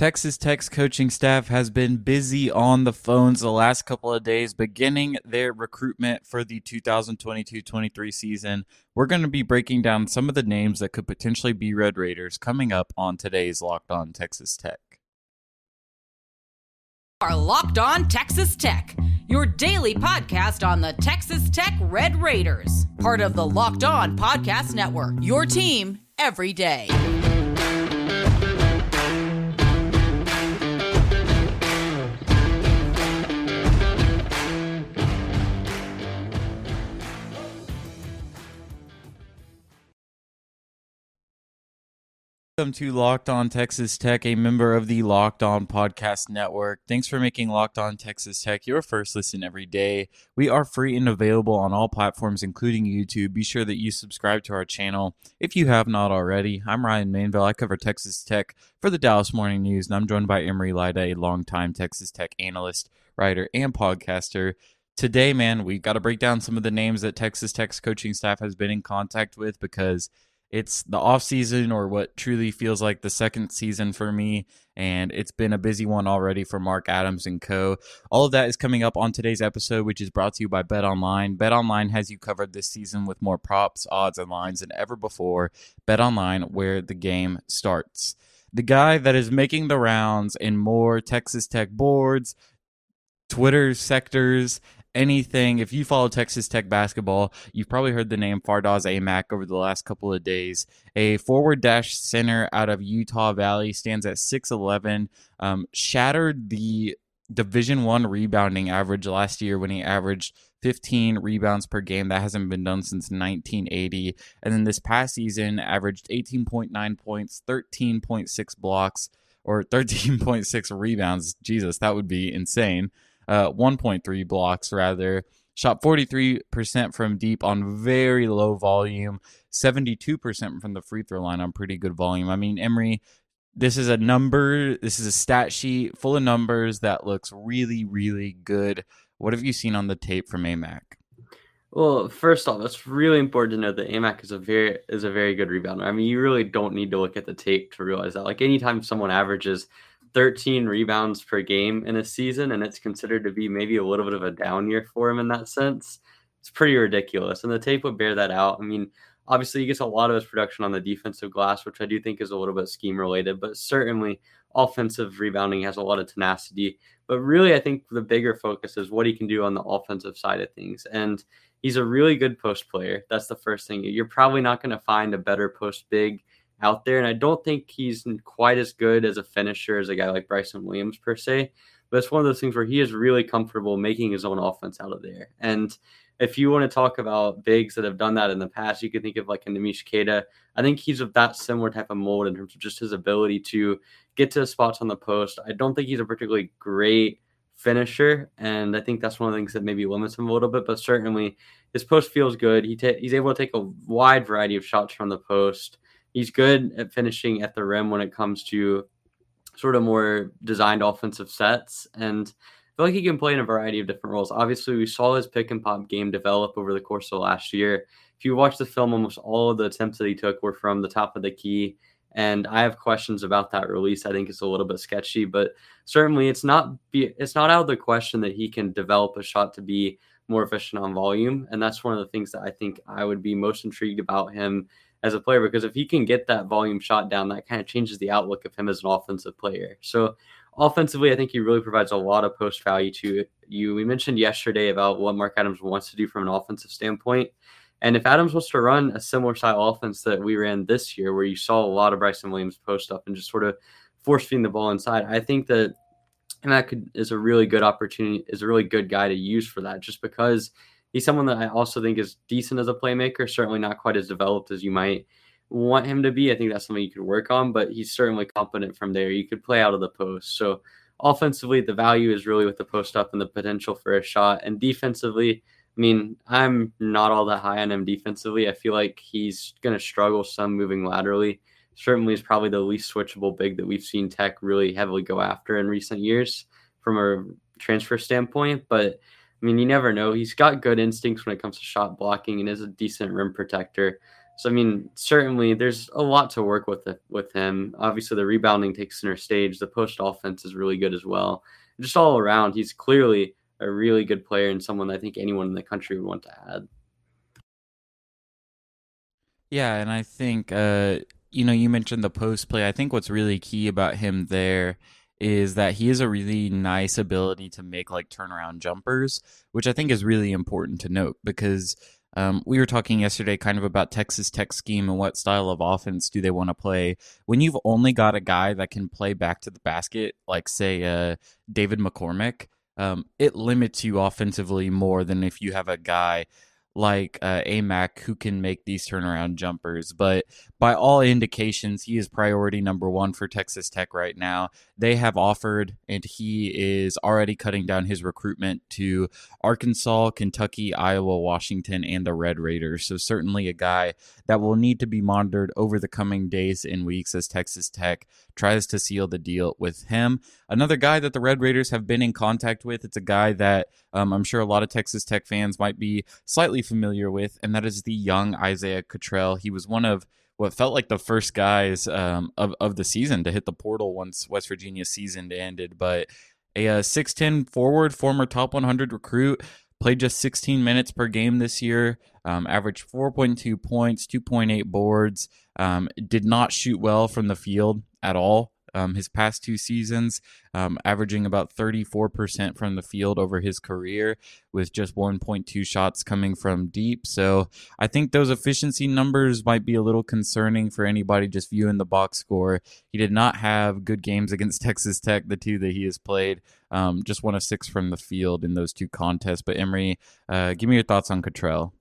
Texas Tech's coaching staff has been busy on the phones the last couple of days, beginning their recruitment for the 2022 23 season. We're going to be breaking down some of the names that could potentially be Red Raiders coming up on today's Locked On Texas Tech. Our Locked On Texas Tech, your daily podcast on the Texas Tech Red Raiders, part of the Locked On Podcast Network, your team every day. Welcome to Locked On Texas Tech, a member of the Locked On Podcast Network. Thanks for making Locked On Texas Tech your first listen every day. We are free and available on all platforms, including YouTube. Be sure that you subscribe to our channel if you have not already. I'm Ryan Mainville. I cover Texas Tech for the Dallas Morning News, and I'm joined by Emery Lida, a longtime Texas Tech analyst, writer, and podcaster. Today, man, we've got to break down some of the names that Texas Tech's coaching staff has been in contact with because – it's the off season or what truly feels like the second season for me and it's been a busy one already for Mark Adams and co. All of that is coming up on today's episode which is brought to you by Bet Online. Bet Online has you covered this season with more props, odds and lines than ever before. Bet Online where the game starts. The guy that is making the rounds in more Texas Tech boards, Twitter sectors, anything, if you follow Texas Tech basketball, you've probably heard the name Fardaws Aimaq over the last couple of days. A forward dash center out of Utah Valley stands at 6'11, um, shattered the Division One rebounding average last year when he averaged 15 rebounds per game. That hasn't been done since 1980. And then this past season, averaged 18.9 points, 13.6 blocks, or 13.6 rebounds. Jesus, that would be insane uh, 1.3 blocks rather. Shot 43% from deep on very low volume, 72% from the free throw line on pretty good volume. I mean, Emery, this is a number, this is a stat sheet full of numbers that looks really, really good. What have you seen on the tape from Aimaq? Well, first off, it's really important to know that Aimaq is a very is a very good rebounder. I mean, you really don't need to look at the tape to realize that. Like anytime someone averages 13 rebounds per game in a season, and it's considered to be maybe a little bit of a down year for him in that sense. It's pretty ridiculous. And the tape would bear that out. I mean, obviously, he gets a lot of his production on the defensive glass, which I do think is a little bit scheme related, but certainly offensive rebounding has a lot of tenacity. But really, I think the bigger focus is what he can do on the offensive side of things. And he's a really good post player. That's the first thing. You're probably not going to find a better post big out there. And I don't think he's quite as good as a finisher as a guy like Bryson Williams per se. But it's one of those things where he is really comfortable making his own offense out of there. And if you want to talk about bigs that have done that in the past, you could think of like a Neemias Queta. I think he's of that similar type of mold in terms of just his ability to get to spots on the post. I don't think he's a particularly great finisher, and I think that's one of the things that maybe limits him a little bit. But certainly, his post feels good. He ta- he's able to take a wide variety of shots from the post he's good at finishing at the rim when it comes to sort of more designed offensive sets. And I feel like he can play in a variety of different roles. Obviously, we saw his pick and pop game develop over the course of last year. If you watch the film, almost all of the attempts that he took were from the top of the key. And I have questions about that release. I think it's a little bit sketchy, but certainly it's not be, it's not out of the question that he can develop a shot to be more efficient on volume. And that's one of the things that I think I would be most intrigued about him as a player because if he can get that volume shot down, that kind of changes the outlook of him as an offensive player. So offensively, I think he really provides a lot of post value to you. We mentioned yesterday about what Mark Adams wants to do from an offensive standpoint. And if Adams wants to run a similar style offense that we ran this year, where you saw a lot of Bryson Williams post up and just sort of force feeding the ball inside, I think that and that could is a really good opportunity, is a really good guy to use for that, just because he's someone that I also think is decent as a playmaker, certainly not quite as developed as you might want him to be. I think that's something you could work on, but he's certainly competent from there. You could play out of the post. So offensively, the value is really with the post up and the potential for a shot. And defensively, I mean, I'm not all that high on him defensively. I feel like he's going to struggle some moving laterally. Certainly is probably the least switchable big that we've seen Tech really heavily go after in recent years from a transfer standpoint. But I mean, you never know. He's got good instincts when it comes to shot blocking and is a decent rim protector. So I mean, certainly there's a lot to work with with him. Obviously, the rebounding takes center stage. The post offense is really good as well. Just all around, he's clearly a really good player and someone I think anyone in the country would want to add. Yeah, and I think uh, you know you mentioned the post play. I think what's really key about him there is that he has a really nice ability to make like turnaround jumpers, which I think is really important to note because um, we were talking yesterday kind of about Texas Tech scheme and what style of offense do they want to play. When you've only got a guy that can play back to the basket, like say uh, David McCormick, um, it limits you offensively more than if you have a guy like uh, Aimaq who can make these turnaround jumpers. But by all indications, he is priority number one for Texas Tech right now. They have offered, and he is already cutting down his recruitment to Arkansas, Kentucky, Iowa, Washington, and the Red Raiders. So, certainly a guy that will need to be monitored over the coming days and weeks as Texas Tech tries to seal the deal with him. Another guy that the Red Raiders have been in contact with, it's a guy that um, I'm sure a lot of Texas Tech fans might be slightly familiar with, and that is the young Isaiah Cottrell. He was one of what felt like the first guys um, of, of the season to hit the portal once West Virginia's season ended. But a, a uh, 6'10 forward, former top 100 recruit, played just 16 minutes per game this year, um, averaged 4.2 points, 2.8 boards, um, did not shoot well from the field at all um, his past two seasons, um, averaging about 34% from the field over his career, with just 1.2 shots coming from deep. So I think those efficiency numbers might be a little concerning for anybody just viewing the box score. He did not have good games against Texas Tech, the two that he has played. Um, just one of six from the field in those two contests. But Emery, uh, give me your thoughts on Cottrell.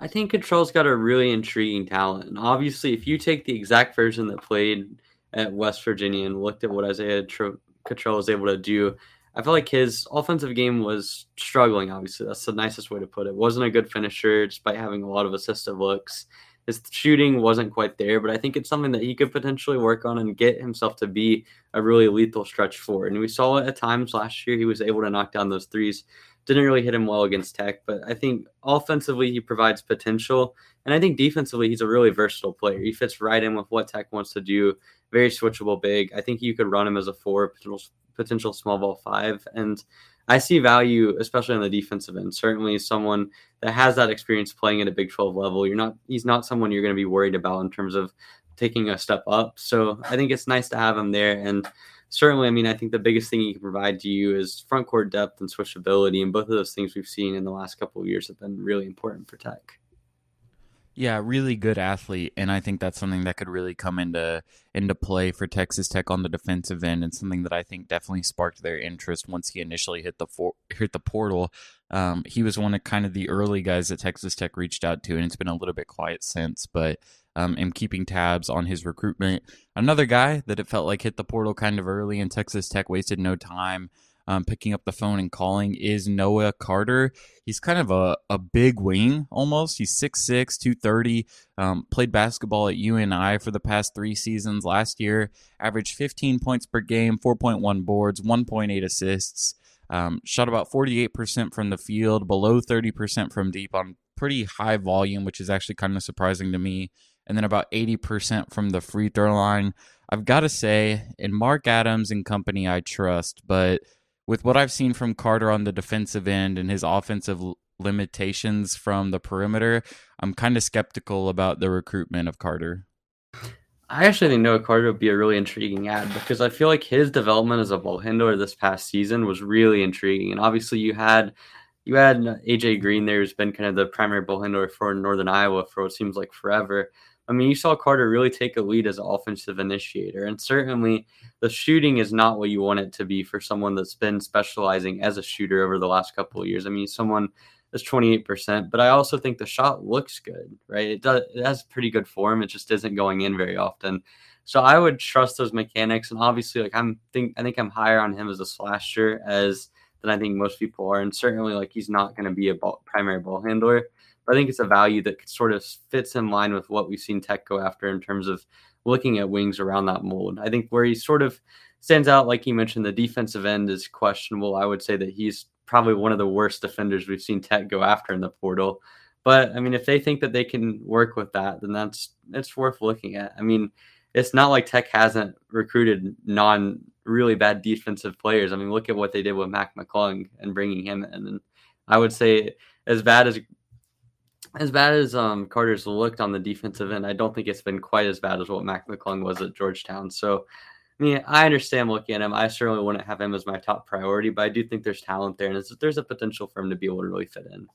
I think Cottrell's got a really intriguing talent. And obviously, if you take the exact version that played at West Virginia and looked at what Isaiah Tr- Cottrell was able to do, I felt like his offensive game was struggling. Obviously, that's the nicest way to put it. Wasn't a good finisher, despite having a lot of assistive looks. His shooting wasn't quite there, but I think it's something that he could potentially work on and get himself to be a really lethal stretch forward. And we saw it at times last year. He was able to knock down those threes. Didn't really hit him well against Tech, but I think offensively he provides potential. And I think defensively he's a really versatile player. He fits right in with what Tech wants to do very switchable big. I think you could run him as a four, potential, potential small ball five. And I see value, especially on the defensive end. Certainly, someone that has that experience playing at a Big 12 level. You're not, he's not someone you're going to be worried about in terms of taking a step up. So I think it's nice to have him there. And certainly, I mean, I think the biggest thing he can provide to you is front court depth and switchability. And both of those things we've seen in the last couple of years have been really important for Tech. Yeah, really good athlete, and I think that's something that could really come into into play for Texas Tech on the defensive end, and something that I think definitely sparked their interest once he initially hit the for, hit the portal. Um, he was one of kind of the early guys that Texas Tech reached out to, and it's been a little bit quiet since, but um, am keeping tabs on his recruitment. Another guy that it felt like hit the portal kind of early, and Texas Tech wasted no time um, picking up the phone and calling is Noah Carter. He's kind of a, a big wing almost. He's 6'6, 230. Um, played basketball at UNI for the past three seasons. Last year, averaged 15 points per game, 4.1 boards, 1.8 assists. Um, shot about 48% from the field, below 30% from deep on pretty high volume, which is actually kind of surprising to me. And then about 80% from the free throw line. I've got to say, in Mark Adams and company, I trust, but with what I've seen from Carter on the defensive end and his offensive limitations from the perimeter, I'm kind of skeptical about the recruitment of Carter. I actually think Noah Carter would be a really intriguing ad because I feel like his development as a ball handler this past season was really intriguing. And obviously, you had you had AJ Green there, who's been kind of the primary ball handler for Northern Iowa for what seems like forever. I mean, you saw Carter really take a lead as an offensive initiator, and certainly the shooting is not what you want it to be for someone that's been specializing as a shooter over the last couple of years. I mean, someone that's 28%, but I also think the shot looks good, right? It does it has pretty good form. It just isn't going in very often. So I would trust those mechanics, and obviously, like I'm think I think I'm higher on him as a slasher as than I think most people are, and certainly like he's not going to be a ball, primary ball handler. But I think it's a value that sort of fits in line with what we've seen Tech go after in terms of looking at wings around that mold. I think where he sort of stands out, like you mentioned, the defensive end is questionable. I would say that he's probably one of the worst defenders we've seen Tech go after in the portal. But I mean, if they think that they can work with that, then that's it's worth looking at. I mean, it's not like Tech hasn't recruited non really bad defensive players. I mean, look at what they did with Mac McClung and bringing him in. And I would say as bad as as bad as um, Carter's looked on the defensive end, I don't think it's been quite as bad as what Mac McClung was at Georgetown. So, I mean, I understand looking at him. I certainly wouldn't have him as my top priority, but I do think there's talent there, and there's a potential for him to be able to really fit in.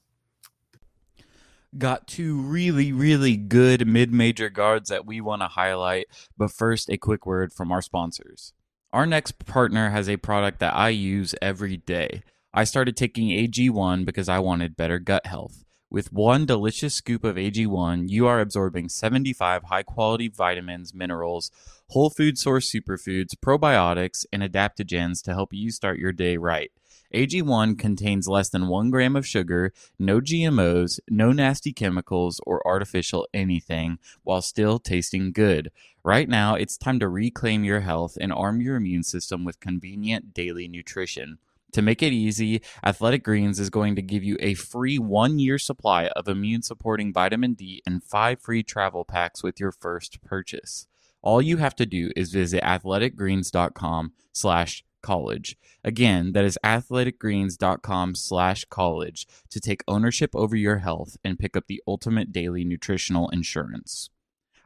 Got two really, really good mid major guards that we want to highlight, but first, a quick word from our sponsors. Our next partner has a product that I use every day. I started taking AG1 because I wanted better gut health. With one delicious scoop of AG1, you are absorbing 75 high quality vitamins, minerals, whole food source superfoods, probiotics, and adaptogens to help you start your day right. AG1 contains less than 1 gram of sugar, no GMOs, no nasty chemicals or artificial anything, while still tasting good. Right now, it's time to reclaim your health and arm your immune system with convenient daily nutrition. To make it easy, Athletic Greens is going to give you a free one year supply of immune supporting vitamin D and five free travel packs with your first purchase. All you have to do is visit athleticgreens.com slash college. Again, that is athleticgreens.com slash college to take ownership over your health and pick up the ultimate daily nutritional insurance.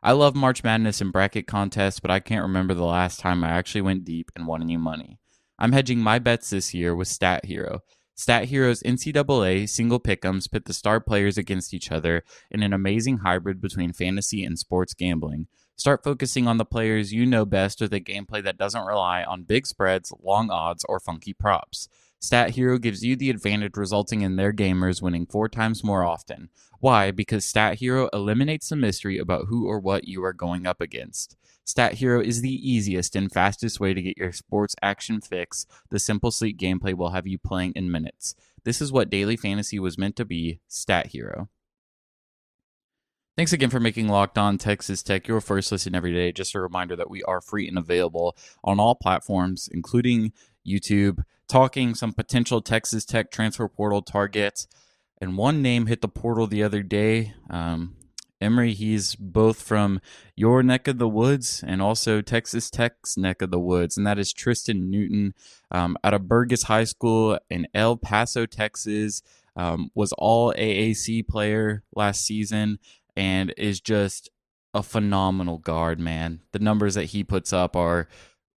I love March Madness and bracket contests, but I can't remember the last time I actually went deep and won any money. I'm hedging my bets this year with Stat Hero. Stat Hero's NCAA single pick'ems pit the star players against each other in an amazing hybrid between fantasy and sports gambling. Start focusing on the players you know best with a gameplay that doesn't rely on big spreads, long odds, or funky props. Stat Hero gives you the advantage, resulting in their gamers winning four times more often. Why? Because Stat Hero eliminates the mystery about who or what you are going up against. Stat Hero is the easiest and fastest way to get your sports action fix. The simple, sleek gameplay will have you playing in minutes. This is what daily fantasy was meant to be Stat Hero. Thanks again for making Locked On Texas Tech your first listen every day. Just a reminder that we are free and available on all platforms, including YouTube, talking some potential Texas Tech transfer portal targets. And one name hit the portal the other day. Um, Emery, he's both from your neck of the woods and also Texas Tech's neck of the woods, and that is Tristen Newton um, out of Burges High School in El Paso, Texas. Um, was all AAC player last season and is just a phenomenal guard, man. The numbers that he puts up are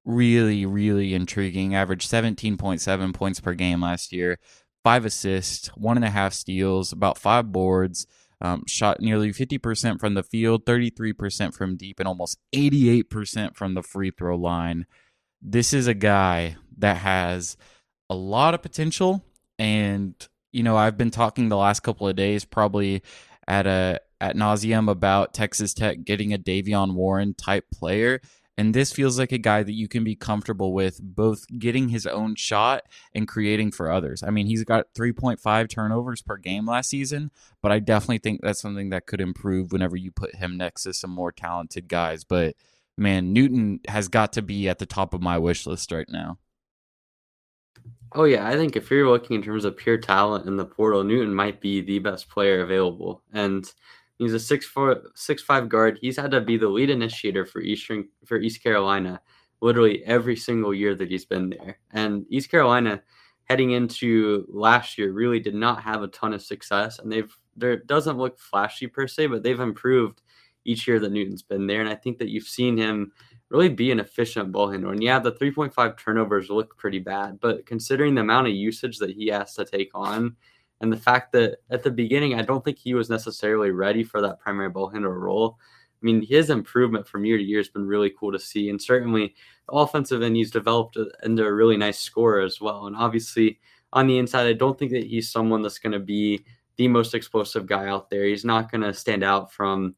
really, really intriguing. Averaged 17.7 points per game last year, five assists, one and a half steals, about five boards. Um, shot nearly 50% from the field, 33% from deep, and almost 88% from the free throw line. This is a guy that has a lot of potential. And, you know, I've been talking the last couple of days, probably at a at nauseum about Texas Tech getting a Davion Warren type player. And this feels like a guy that you can be comfortable with both getting his own shot and creating for others. I mean, he's got 3.5 turnovers per game last season, but I definitely think that's something that could improve whenever you put him next to some more talented guys. But man, Newton has got to be at the top of my wish list right now. Oh yeah, I think if you're looking in terms of pure talent in the portal, Newton might be the best player available. And He's a six four six five guard. He's had to be the lead initiator for Eastern for East Carolina, literally every single year that he's been there. And East Carolina, heading into last year, really did not have a ton of success, and they've there doesn't look flashy per se, but they've improved each year that Newton's been there. And I think that you've seen him really be an efficient ball handler. And yeah, the 3.5 turnovers look pretty bad, but considering the amount of usage that he has to take on and the fact that at the beginning, I don't think he was necessarily ready for that primary ball handler role. I mean, his improvement from year to year has been really cool to see. And certainly the offensive end, he's developed into a really nice scorer as well. And obviously on the inside, I don't think that he's someone that's going to be the most explosive guy out there. He's not going to stand out from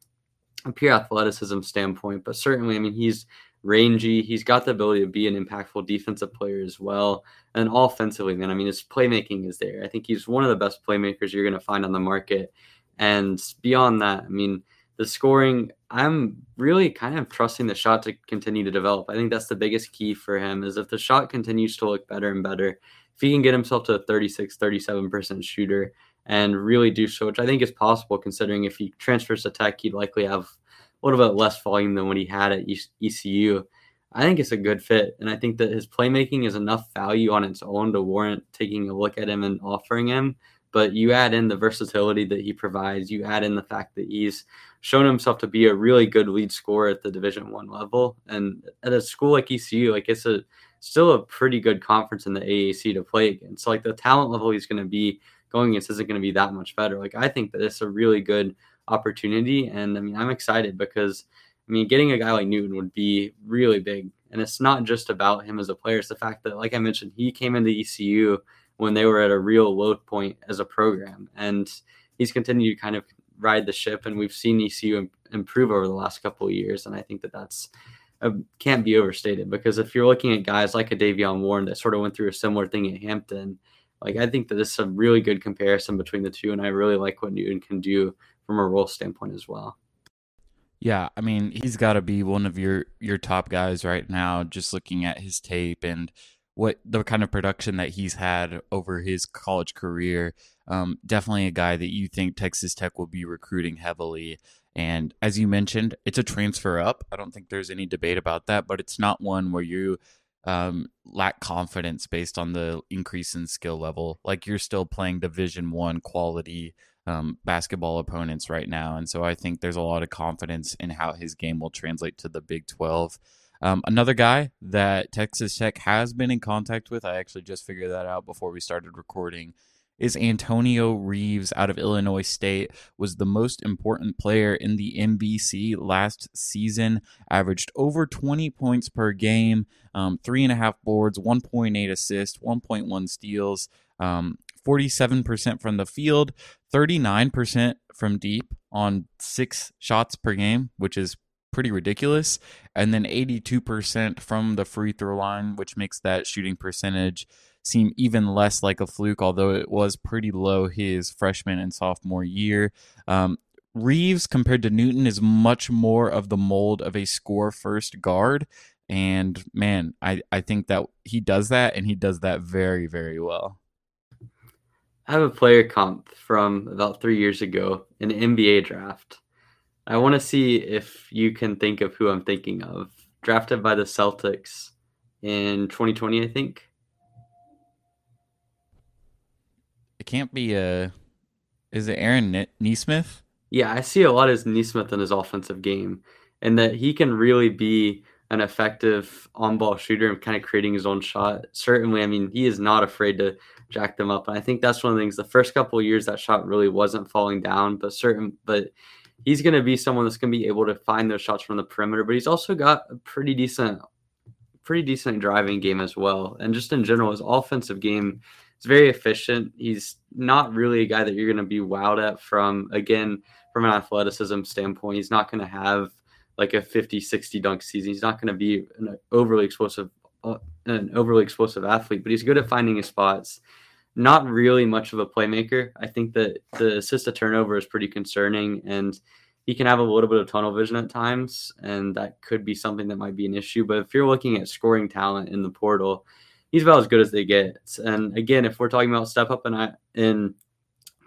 a pure athleticism standpoint, but certainly, I mean, he's rangy. He's got the ability to be an impactful defensive player as well. And offensively, man, I mean, his playmaking is there. I think he's one of the best playmakers you're going to find on the market. And beyond that, I mean, the scoring, I'm really kind of trusting the shot to continue to develop. I think that's the biggest key for him is if the shot continues to look better and better, if he can get himself to a 36, 37% shooter, and really do so, which I think is possible considering if he transfers to Tech, he'd likely have a little bit less volume than what he had at ECU. I think it's a good fit, and I think that his playmaking is enough value on its own to warrant taking a look at him and offering him. But you add in the versatility that he provides, you add in the fact that he's shown himself to be a really good lead scorer at the Division One level, and at a school like ECU, like it's a still a pretty good conference in the AAC to play against. So like the talent level he's going to be going against isn't going to be that much better. Like I think that it's a really good opportunity, and I mean I'm excited because I mean getting a guy like Newton would be really big, and it's not just about him as a player. It's the fact that, like I mentioned, he came into ECU when they were at a real low point as a program, and he's continued to kind of ride the ship, and we've seen ECU improve over the last couple of years, and I think that that's uh, can't be overstated. Because if you're looking at guys like a Davion Warren that sort of went through a similar thing at Hampton, like I think that this is a really good comparison between the two, and I really like what Newton can do from a role standpoint as well. Yeah, I mean, he's got to be one of your your top guys right now. Just looking at his tape and what the kind of production that he's had over his college career, um, definitely a guy that you think Texas Tech will be recruiting heavily. And as you mentioned, it's a transfer up. I don't think there's any debate about that, but it's not one where you um, lack confidence based on the increase in skill level. Like you're still playing Division One quality um, basketball opponents right now, and so I think there's a lot of confidence in how his game will translate to the Big Twelve. Um, another guy that Texas Tech has been in contact with, I actually just figured that out before we started recording, is Antonio Reeves out of Illinois State was the most important player in the MVC last season. Averaged over 20 points per game, um, three and a half boards, 1.8 assists, 1.1 steals, um, 47% from the field, 39% from deep on six shots per game, which is pretty ridiculous. And then 82% from the free throw line, which makes that shooting percentage seem even less like a fluke, although it was pretty low his freshman and sophomore year. Um, Reeves, compared to Newton, is much more of the mold of a score first guard. And man, I, I think that he does that and he does that very, very well. I have a player comp from about three years ago, an NBA draft. I want to see if you can think of who I'm thinking of. Drafted by the Celtics in 2020, I think. It can't be a. Is it Aaron Nesmith? Yeah, I see a lot as Nesmith in his offensive game, and that he can really be an effective on-ball shooter and kind of creating his own shot. Certainly, I mean, he is not afraid to jack them up, and I think that's one of the things. The first couple years, that shot really wasn't falling down, but certain, but he's going to be someone that's going to be able to find those shots from the perimeter. But he's also got a pretty decent, pretty decent driving game as well, and just in general, his offensive game He's very efficient. He's not really a guy that you're going to be wowed at from, again, from an athleticism standpoint. He's not going to have like a 50, 60 dunk season. He's not going to be an overly explosive, uh, an overly explosive athlete, but he's good at finding his spots. Not really much of a playmaker. I think that the assist to turnover is pretty concerning, and he can have a little bit of tunnel vision at times, and that could be something that might be an issue. But if you're looking at scoring talent in the portal, he's about as good as they get. And again, if we're talking about step up in in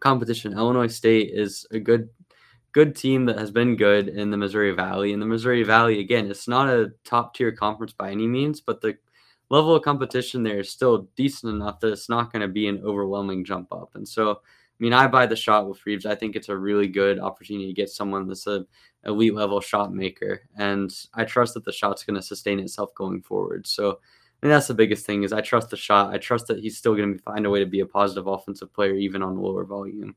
competition, Illinois State is a good good team that has been good in the Missouri Valley. And the Missouri Valley, again, it's not a top tier conference by any means, but the level of competition there is still decent enough that it's not going to be an overwhelming jump up. And so, I mean, I buy the shot with Reeves. I think it's a really good opportunity to get someone that's a elite level shot maker, and I trust that the shot's going to sustain itself going forward. So and that's the biggest thing is I trust the shot. I trust that he's still going to find a way to be a positive offensive player even on lower volume.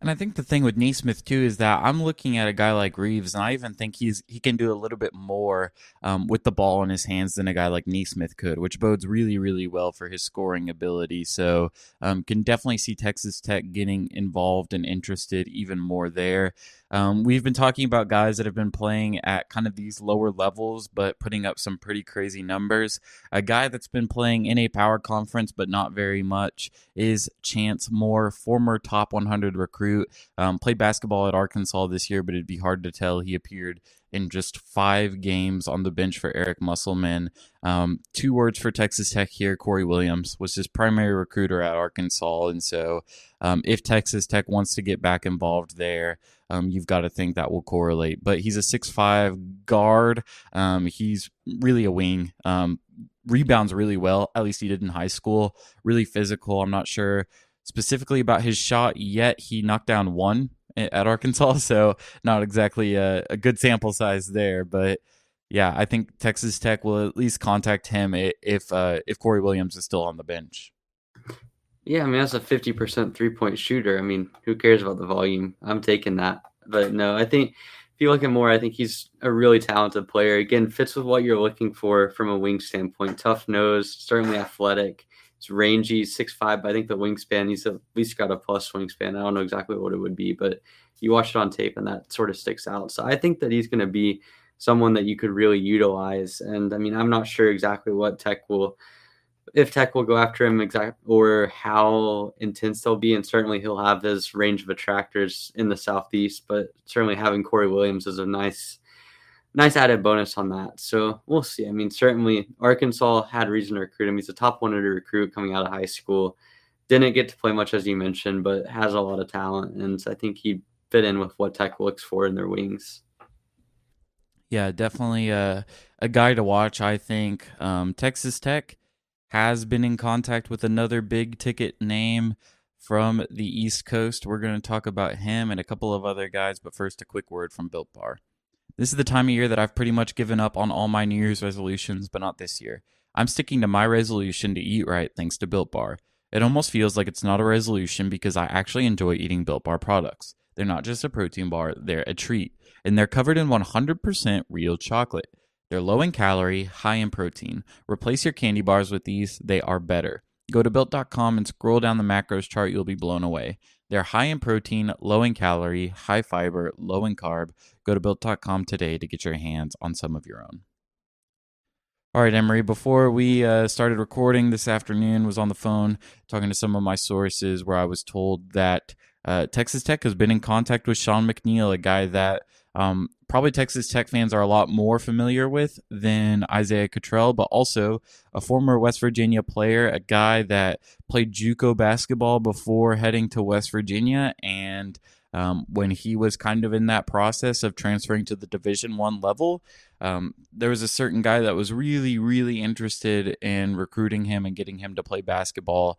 And I think the thing with Nesmith too is that I'm looking at a guy like Reeves, and I even think he's he can do a little bit more um, with the ball in his hands than a guy like Nesmith could, which bodes really really well for his scoring ability. So um, can definitely see Texas Tech getting involved and interested even more there. Um, we've been talking about guys that have been playing at kind of these lower levels, but putting up some pretty crazy numbers. A guy that's been playing in a power conference, but not very much, is Chance Moore, former top 100 recruit. Um, played basketball at Arkansas this year, but it'd be hard to tell. He appeared in just five games on the bench for Eric Musselman. Um, two words for Texas Tech here Corey Williams was his primary recruiter at Arkansas. And so um, if Texas Tech wants to get back involved there, um, you've got to think that will correlate. But he's a six-five guard. Um, he's really a wing. Um, rebounds really well. At least he did in high school. Really physical. I'm not sure specifically about his shot yet. He knocked down one at Arkansas, so not exactly a, a good sample size there. But yeah, I think Texas Tech will at least contact him if uh, if Corey Williams is still on the bench. Yeah, I mean that's a fifty percent three point shooter. I mean, who cares about the volume? I'm taking that. But no, I think if you look at more, I think he's a really talented player. Again, fits with what you're looking for from a wing standpoint. Tough nose, certainly athletic. It's rangy, six five. I think the wingspan, he's at least got a plus wingspan. I don't know exactly what it would be, but you watch it on tape and that sort of sticks out. So I think that he's going to be someone that you could really utilize. And I mean, I'm not sure exactly what Tech will, if Tech will go after him exact or how intense they'll be. And certainly he'll have his range of attractors in the Southeast, but certainly having Corey Williams is a nice nice added bonus on that. So we'll see. I mean, certainly Arkansas had reason to recruit him. He's a top 100 recruit coming out of high school. Didn't get to play much, as you mentioned, but has a lot of talent. And I think he fit in with what Tech looks for in their wings. Yeah, definitely a, a guy to watch, I think. Um, Texas Tech has been in contact with another big ticket name from the East Coast. We're going to talk about him and a couple of other guys, but first, a quick word from Built Bar. This is the time of year that I've pretty much given up on all my New Year's resolutions, but not this year. I'm sticking to my resolution to eat right thanks to Built Bar. It almost feels like it's not a resolution because I actually enjoy eating Built Bar products. They're not just a protein bar, they're a treat. And they're covered in 100% real chocolate. They're low in calorie, high in protein. Replace your candy bars with these, they are better. Go to built.com and scroll down the macros chart, you'll be blown away. They're high in protein, low in calorie, high fiber, low in carb. Go to built.com today to get your hands on some of your own. All right, Emery, before we uh, started recording this afternoon, was on the phone talking to some of my sources where I was told that uh, Texas Tech has been in contact with Sean McNeil, a guy that um, probably Texas Tech fans are a lot more familiar with than Isaiah Cottrell, but also a former West Virginia player, a guy that played JUCO basketball before heading to West Virginia, and um, when he was kind of in that process of transferring to the Division One level, um, there was a certain guy that was really, really interested in recruiting him and getting him to play basketball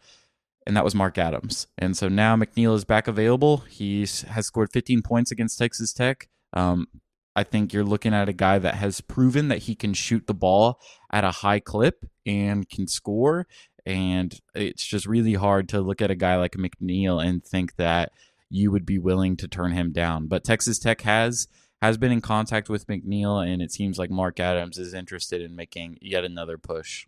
and that was Mark Adams. And so now McNeil is back available. He has scored 15 points against Texas Tech. Um, I think you're looking at a guy that has proven that he can shoot the ball at a high clip and can score. And it's just really hard to look at a guy like McNeil and think that you would be willing to turn him down. But Texas Tech has has been in contact with McNeil, and it seems like Mark Adams is interested in making yet another push.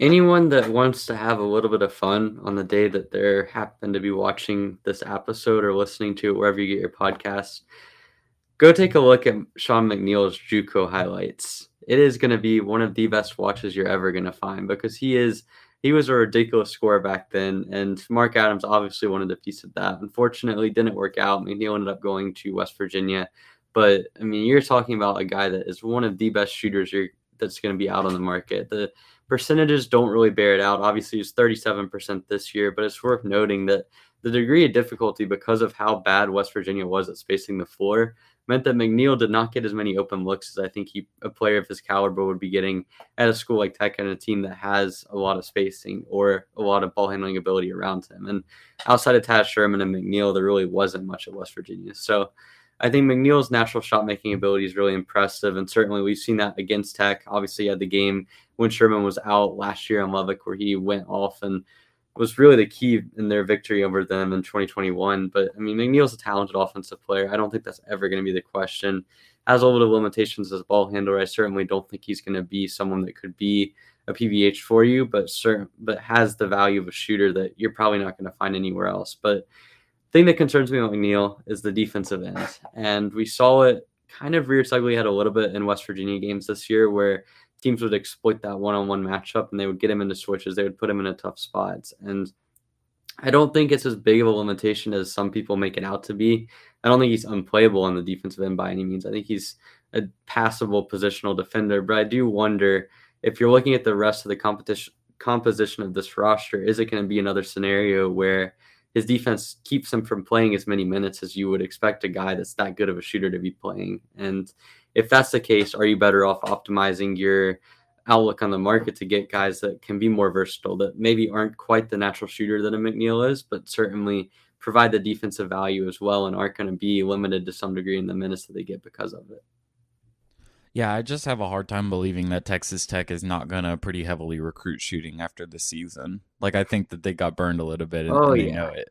Anyone that wants to have a little bit of fun on the day that they're happen to be watching this episode or listening to it wherever you get your podcast, go take a look at Sean McNeil's JUCO highlights. It is going to be one of the best watches you're ever going to find because he is he was a ridiculous scorer back then, and Mark Adams obviously wanted a piece of that. Unfortunately, didn't work out. McNeil ended up going to West Virginia, but I mean, you're talking about a guy that is one of the best shooters that's going to be out on the market. The percentages don't really bear it out. Obviously, it's 37% this year, but it's worth noting that the degree of difficulty because of how bad West Virginia was at spacing the floor meant that McNeil did not get as many open looks as I think he a player of his caliber would be getting at a school like Tech and a team that has a lot of spacing or a lot of ball handling ability around him. And outside of Taz Sherman and McNeil, there really wasn't much at West Virginia. So I think McNeil's natural shot making ability is really impressive, and certainly we've seen that against Tech. Obviously, had the game when Sherman was out last year in Lubbock, where he went off and was really the key in their victory over them in 2021. But I mean, McNeil's a talented offensive player. I don't think that's ever going to be the question. Has a little limitations as a ball handler. I certainly don't think he's going to be someone that could be a PBH for you, but certain, but has the value of a shooter that you're probably not going to find anywhere else. But thing that concerns me about McNeil is the defensive end, and we saw it kind of rear ugly head a little bit in West Virginia games this year, where teams would exploit that one-on-one matchup and they would get him into switches. They would put him in a tough spots. And I don't think it's as big of a limitation as some people make it out to be. I don't think he's unplayable on the defensive end by any means. I think he's a passable positional defender, but I do wonder if you're looking at the rest of the competition composition of this roster, is it going to be another scenario where his defense keeps him from playing as many minutes as you would expect a guy that's that good of a shooter to be playing? And if that's the case, are you better off optimizing your outlook on the market to get guys that can be more versatile, that maybe aren't quite the natural shooter that a McNeil is, but certainly provide the defensive value as well and aren't going to be limited to some degree in the minutes that they get because of it. Yeah, I just have a hard time believing that Texas Tech is not going to pretty heavily recruit shooting after the season. Like I think that they got burned a little bit and, oh, they yeah. know it.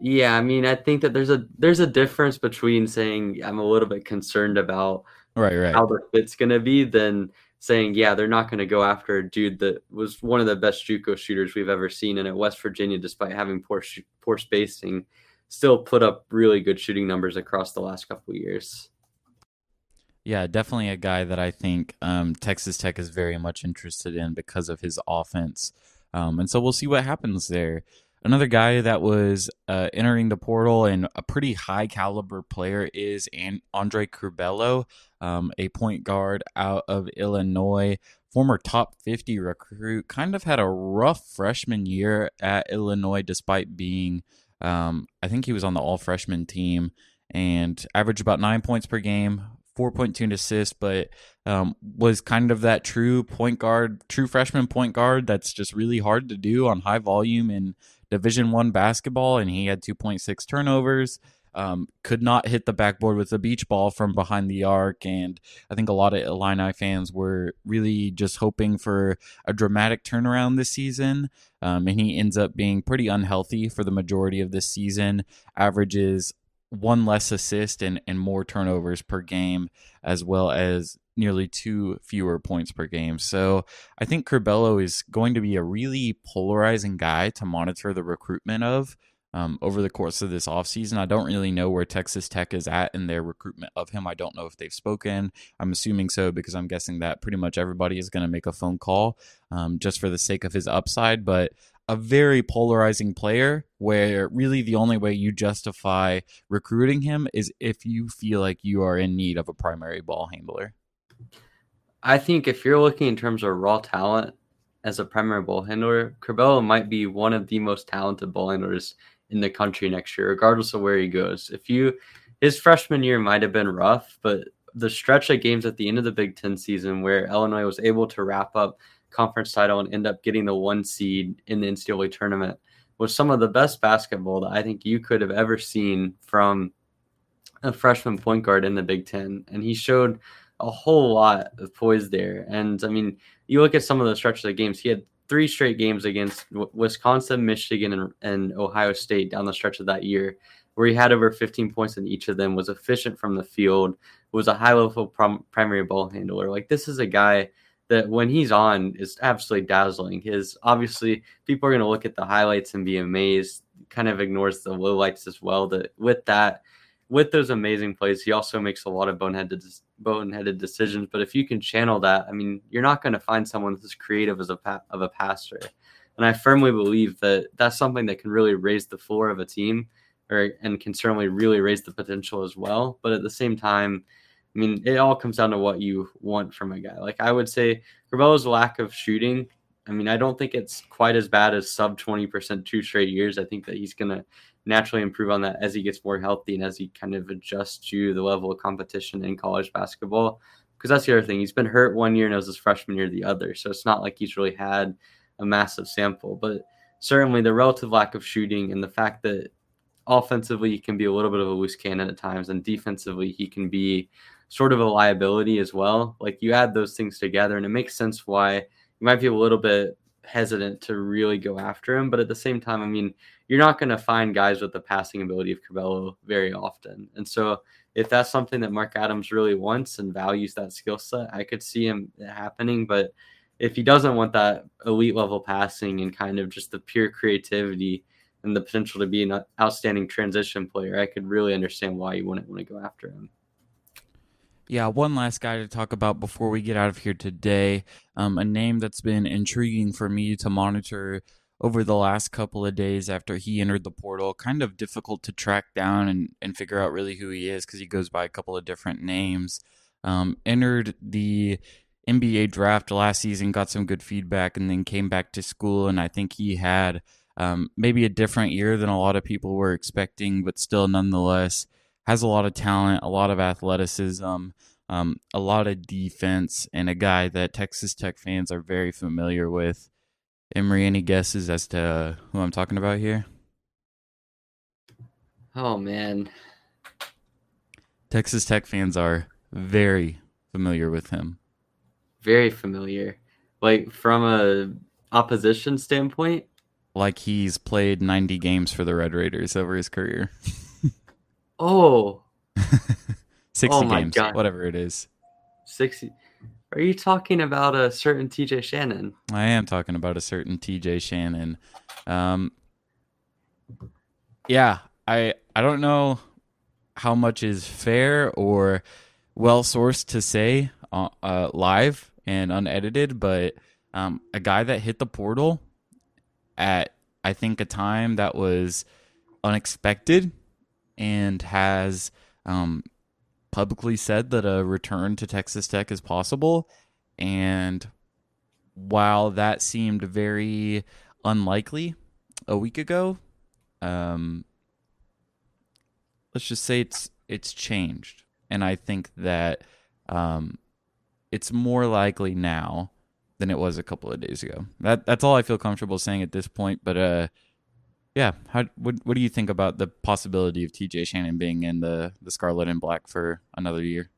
Yeah, I mean, I think that there's a there's a difference between saying I'm a little bit concerned about right, right. how the fit's going to be than saying, yeah, they're not going to go after a dude that was one of the best JUCO shooters we've ever seen, and at West Virginia, despite having poor poor spacing, still put up really good shooting numbers across the last couple years. Yeah, definitely a guy that I think um, Texas Tech is very much interested in because of his offense, um, and so we'll see what happens there. Another guy that was uh, entering the portal and a pretty high caliber player is Andre Curbelo, um, a point guard out of Illinois, former top 50 recruit. Kind of had a rough freshman year at Illinois, despite being, um, I think he was on the all freshman team and averaged about nine points per game, 4.2 assists, but um, was kind of that true point guard, true freshman point guard that's just really hard to do on high volume in Division One basketball, and he had 2.6 turnovers. Um, could not hit the backboard with a beach ball from behind the arc, and I think a lot of Illini fans were really just hoping for a dramatic turnaround this season. Um, and he ends up being pretty unhealthy for the majority of this season. Averages one less assist and, and more turnovers per game, as well as nearly two fewer points per game. So I think Curbelo is going to be a really polarizing guy to monitor the recruitment of um, over the course of this offseason. I don't really know where Texas Tech is at in their recruitment of him. I don't know if they've spoken. I'm assuming so because I'm guessing that pretty much everybody is going to make a phone call um, just for the sake of his upside. But a very polarizing player where really the only way you justify recruiting him is if you feel like you are in need of a primary ball handler. I think if you're looking in terms of raw talent as a primary ball handler, Curbelo might be one of the most talented ball handlers in the country next year, regardless of where he goes. If you his freshman year might have been rough, but the stretch of games at the end of the Big Ten season where Illinois was able to wrap up conference title and end up getting the one seed in the NCAA tournament was some of the best basketball that I think you could have ever seen from a freshman point guard in the Big Ten. And he showed a whole lot of poise there. And I mean, you look at some of the stretches of games, he had three straight games against Wisconsin, Michigan, and, and Ohio State down the stretch of that year, where he had over 15 points in each of them, was efficient from the field, was a high level prom- primary ball handler. Like, this is a guy that when he's on is absolutely dazzling. His obviously people are going to look at the highlights and be amazed. Kind of ignores the lowlights as well. That with that, with those amazing plays, he also makes a lot of boneheaded boneheaded decisions. But if you can channel that, I mean, you're not going to find someone that's as creative as a of a passer. And I firmly believe that that's something that can really raise the floor of a team, or and can certainly really raise the potential as well. But at the same time, I mean, it all comes down to what you want from a guy. Like I would say, Curbelo's lack of shooting. I mean, I don't think it's quite as bad as sub 20% two straight years. I think that he's going to naturally improve on that as he gets more healthy and as he kind of adjusts to the level of competition in college basketball. Because that's the other thing. He's been hurt one year and it was his freshman year the other. So it's not like he's really had a massive sample. But certainly the relative lack of shooting and the fact that offensively he can be a little bit of a loose cannon at times and defensively he can be sort of a liability as well. Like you add those things together and it makes sense why you might be a little bit hesitant to really go after him. But at the same time, I mean, you're not going to find guys with the passing ability of Curbelo very often. And so if that's something that Mark Adams really wants and values that skill set, I could see him happening. But if he doesn't want that elite level passing and kind of just the pure creativity and the potential to be an outstanding transition player, I could really understand why you wouldn't want to go after him. Yeah, one last guy to talk about before we get out of here today. Um, a name that's been intriguing for me to monitor over the last couple of days after he entered the portal. Kind of difficult to track down and, and figure out really who he is because he goes by a couple of different names. Um, entered the NBA draft last season, got some good feedback, and then came back to school. And I think he had um, maybe a different year than a lot of people were expecting, but still, nonetheless, has a lot of talent, a lot of athleticism, um, a lot of defense, and a guy that Texas Tech fans are very familiar with. Emery, any guesses as to who I'm talking about here? Oh man, Texas Tech fans are very familiar with him. Very familiar. Like from a opposition standpoint? Like he's played 90 games for the Red Raiders over his career. oh. 60 oh games, God. whatever it is. 60. Are you talking about a certain TJ Shannon? I am talking about a certain TJ Shannon. Um, yeah, I I don't know how much is fair or well sourced to say uh, uh, live and unedited, but um, a guy that hit the portal at I think a time that was unexpected and has um, publicly said that a return to Texas Tech is possible. And while that seemed very unlikely a week ago, um, let's just say it's it's changed, and I think that um, it's more likely now than it was a couple of days ago. That that's all I feel comfortable saying at this point. But uh, yeah, how what what do you think about the possibility of TJ Shannon being in the the Scarlet and Black for another year?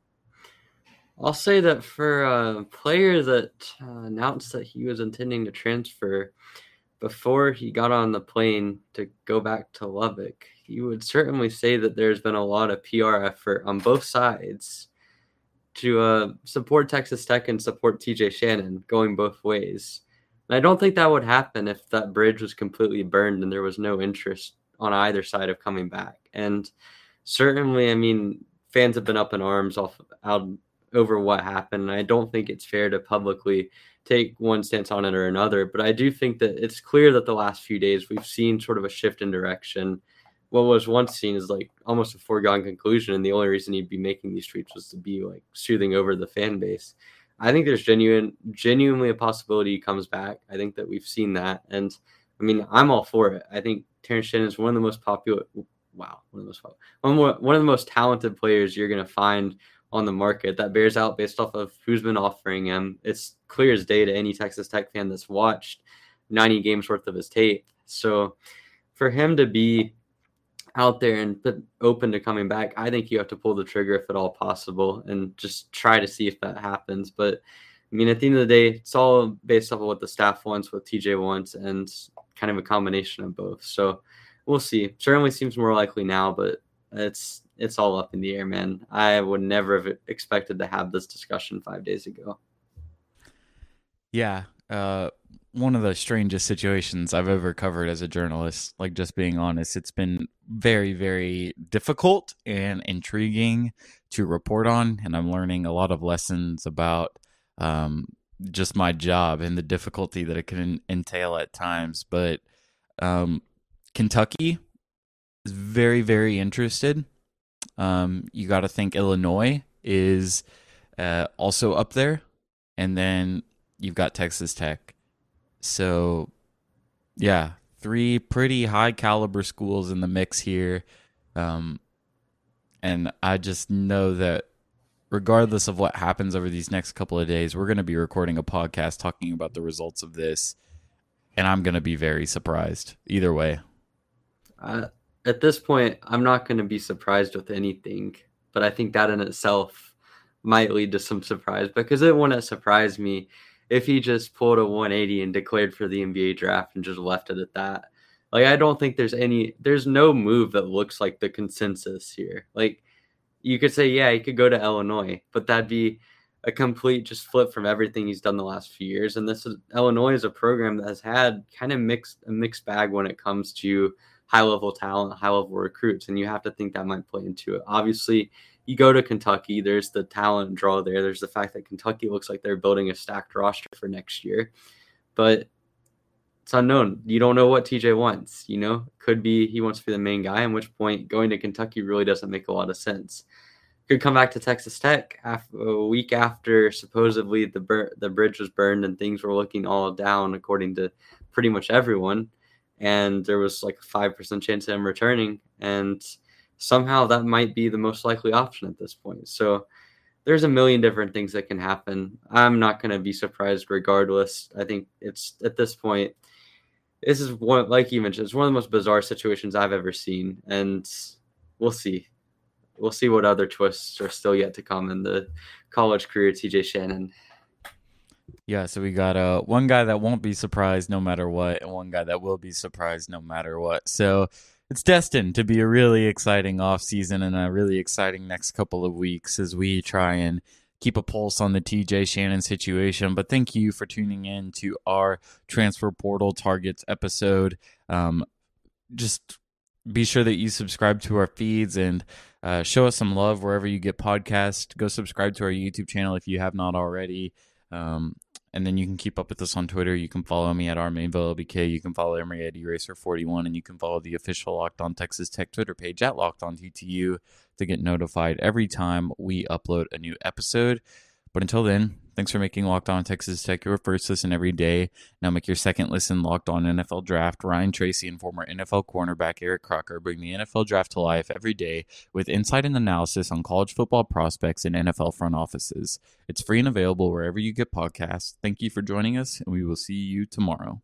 I'll say that for a player that uh, announced that he was intending to transfer before he got on the plane to go back to Lubbock, he would certainly say that there's been a lot of PR effort on both sides to uh, support Texas Tech and support TJ Shannon going both ways. I don't think that would happen if that bridge was completely burned and there was no interest on either side of coming back. And certainly, I mean, fans have been up in arms off out over what happened. And I don't think it's fair to publicly take one stance on it or another. But I do think that it's clear that the last few days we've seen sort of a shift in direction what was once seen as like almost a foregone conclusion, and the only reason he'd be making these tweets was to be like soothing over the fan base. I think there's genuine, genuinely a possibility he comes back. I think that we've seen that, and I mean, I'm all for it. I think Terrence Shannon is one of the most popular. Wow, one of the most one, more, one of the most talented players you're going to find on the market. That bears out based off of who's been offering him. It's clear as day to any Texas Tech fan that's watched 90 games worth of his tape. So for him to be out there and open to coming back, I think you have to pull the trigger if at all possible and just try to see if that happens. But I mean, at the end of the day, it's all based off of what the staff wants, what TJ wants, and kind of a combination of both. So we'll see. Certainly seems more likely now, but it's it's all up in the air, man. I would never have expected to have this discussion five days ago. Yeah. Uh, one of the strangest situations I've ever covered as a journalist. Like, just being honest, it's been very, very difficult and intriguing to report on. And I'm learning a lot of lessons about um, just my job and the difficulty that it can entail at times. But um, Kentucky is very, very interested. Um, you got to think Illinois is uh, also up there. And then you've got Texas Tech so, yeah, three pretty high caliber schools in the mix here. Um, and I just know that regardless of what happens over these next couple of days, we're going to be recording a podcast talking about the results of this. And I'm going to be very surprised either way. Uh, at this point, I'm not going to be surprised with anything, but I think that in itself might lead to some surprise because it wouldn't surprise me if he just pulled a 180 and declared for the NBA draft and just left it at that. Like I don't think there's any there's no move that looks like the consensus here. Like you could say yeah, he could go to Illinois, but that'd be a complete just flip from everything he's done the last few years. And this is Illinois is a program that has had kind of mixed a mixed bag when it comes to high level talent, high level recruits, and you have to think that might play into it. Obviously, you go to Kentucky, there's the talent draw there. There's the fact that Kentucky looks like they're building a stacked roster for next year. But it's unknown. You don't know what TJ wants. You know, could be he wants to be the main guy. At which point, going to Kentucky really doesn't make a lot of sense. Could come back to Texas Tech after, a week after supposedly the bur- the bridge was burned and things were looking all down according to pretty much everyone, and there was like a five percent chance of him returning, and somehow that might be the most likely option at this point. So there's a million different things that can happen. I'm not going to be surprised regardless. I think it's at this point this is one like you mentioned, it's one of the most bizarre situations I've ever seen, and we'll see. We'll see what other twists are still yet to come in the college career TJ Shannon. Yeah, so we got uh one guy that won't be surprised no matter what, and one guy that will be surprised no matter what. So it's destined to be a really exciting off season and a really exciting next couple of weeks as we try and keep a pulse on the TJ Shannon situation. But thank you for tuning in to our transfer portal targets episode. Um, just be sure that you subscribe to our feeds and uh, show us some love wherever you get podcasts. Go subscribe to our YouTube channel if you have not already. Um, and then you can keep up with us on Twitter. You can follow me at RMainvilleLBK. You can follow Emery at Eraser41. And you can follow the official Locked On Texas Tech Twitter page at Locked On TTU to get notified every time we upload a new episode. But until then, thanks for making Locked On Texas Tech your first listen every day. Now make your second listen Locked On NFL Draft. Ryan Tracy and former NFL cornerback Eric Crocker bring the NFL Draft to life every day with insight and analysis on college football prospects and NFL front offices. It's free and available wherever you get podcasts. Thank you for joining us, and we will see you tomorrow.